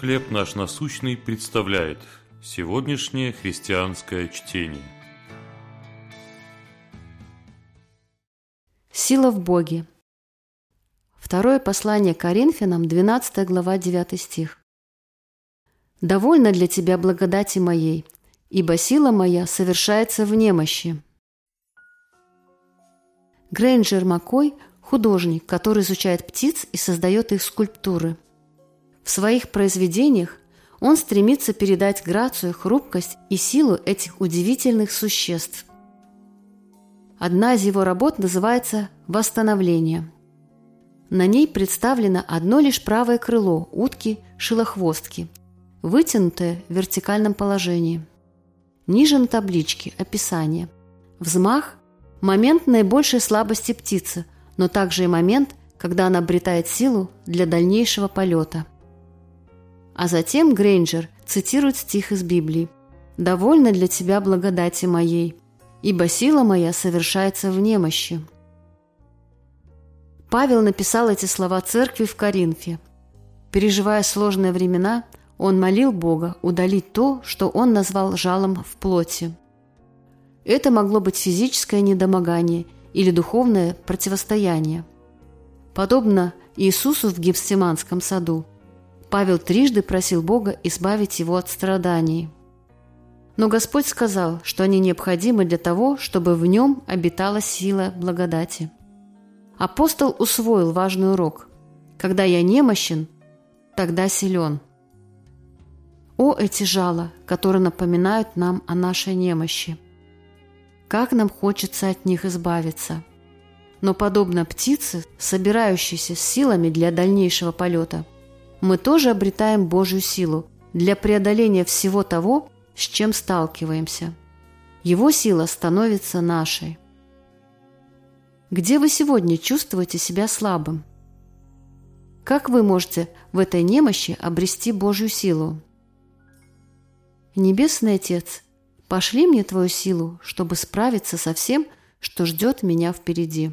«Хлеб наш насущный» представляет сегодняшнее христианское чтение. Сила в Боге. Второе послание Коринфянам, 12 глава, 9 стих. «Довольно для тебя благодати моей, ибо сила моя совершается в немощи». Грейнджер Маккой – художник, который изучает птиц и создает их скульптуры – в своих произведениях он стремится передать грацию, хрупкость и силу этих удивительных существ. Одна из его работ называется «Восстановление». На ней представлено одно лишь правое крыло утки шилохвостки, вытянутое в вертикальном положении. Ниже на табличке описание. Взмах – момент наибольшей слабости птицы, но также и момент, когда она обретает силу для дальнейшего полета – а затем Грейнджер цитирует стих из Библии «Довольно для тебя благодати моей, ибо сила моя совершается в немощи». Павел написал эти слова церкви в Коринфе. Переживая сложные времена, он молил Бога удалить то, что он назвал жалом в плоти. Это могло быть физическое недомогание или духовное противостояние. Подобно Иисусу в Гефсиманском саду – Павел трижды просил Бога избавить его от страданий. Но Господь сказал, что они необходимы для того, чтобы в нем обитала сила благодати. Апостол усвоил важный урок. Когда я немощен, тогда силен. О, эти жала, которые напоминают нам о нашей немощи! Как нам хочется от них избавиться! Но подобно птице, собирающейся с силами для дальнейшего полета – мы тоже обретаем Божью силу для преодоления всего того, с чем сталкиваемся. Его сила становится нашей. Где вы сегодня чувствуете себя слабым? Как вы можете в этой немощи обрести Божью силу? Небесный Отец, пошли мне Твою силу, чтобы справиться со всем, что ждет меня впереди.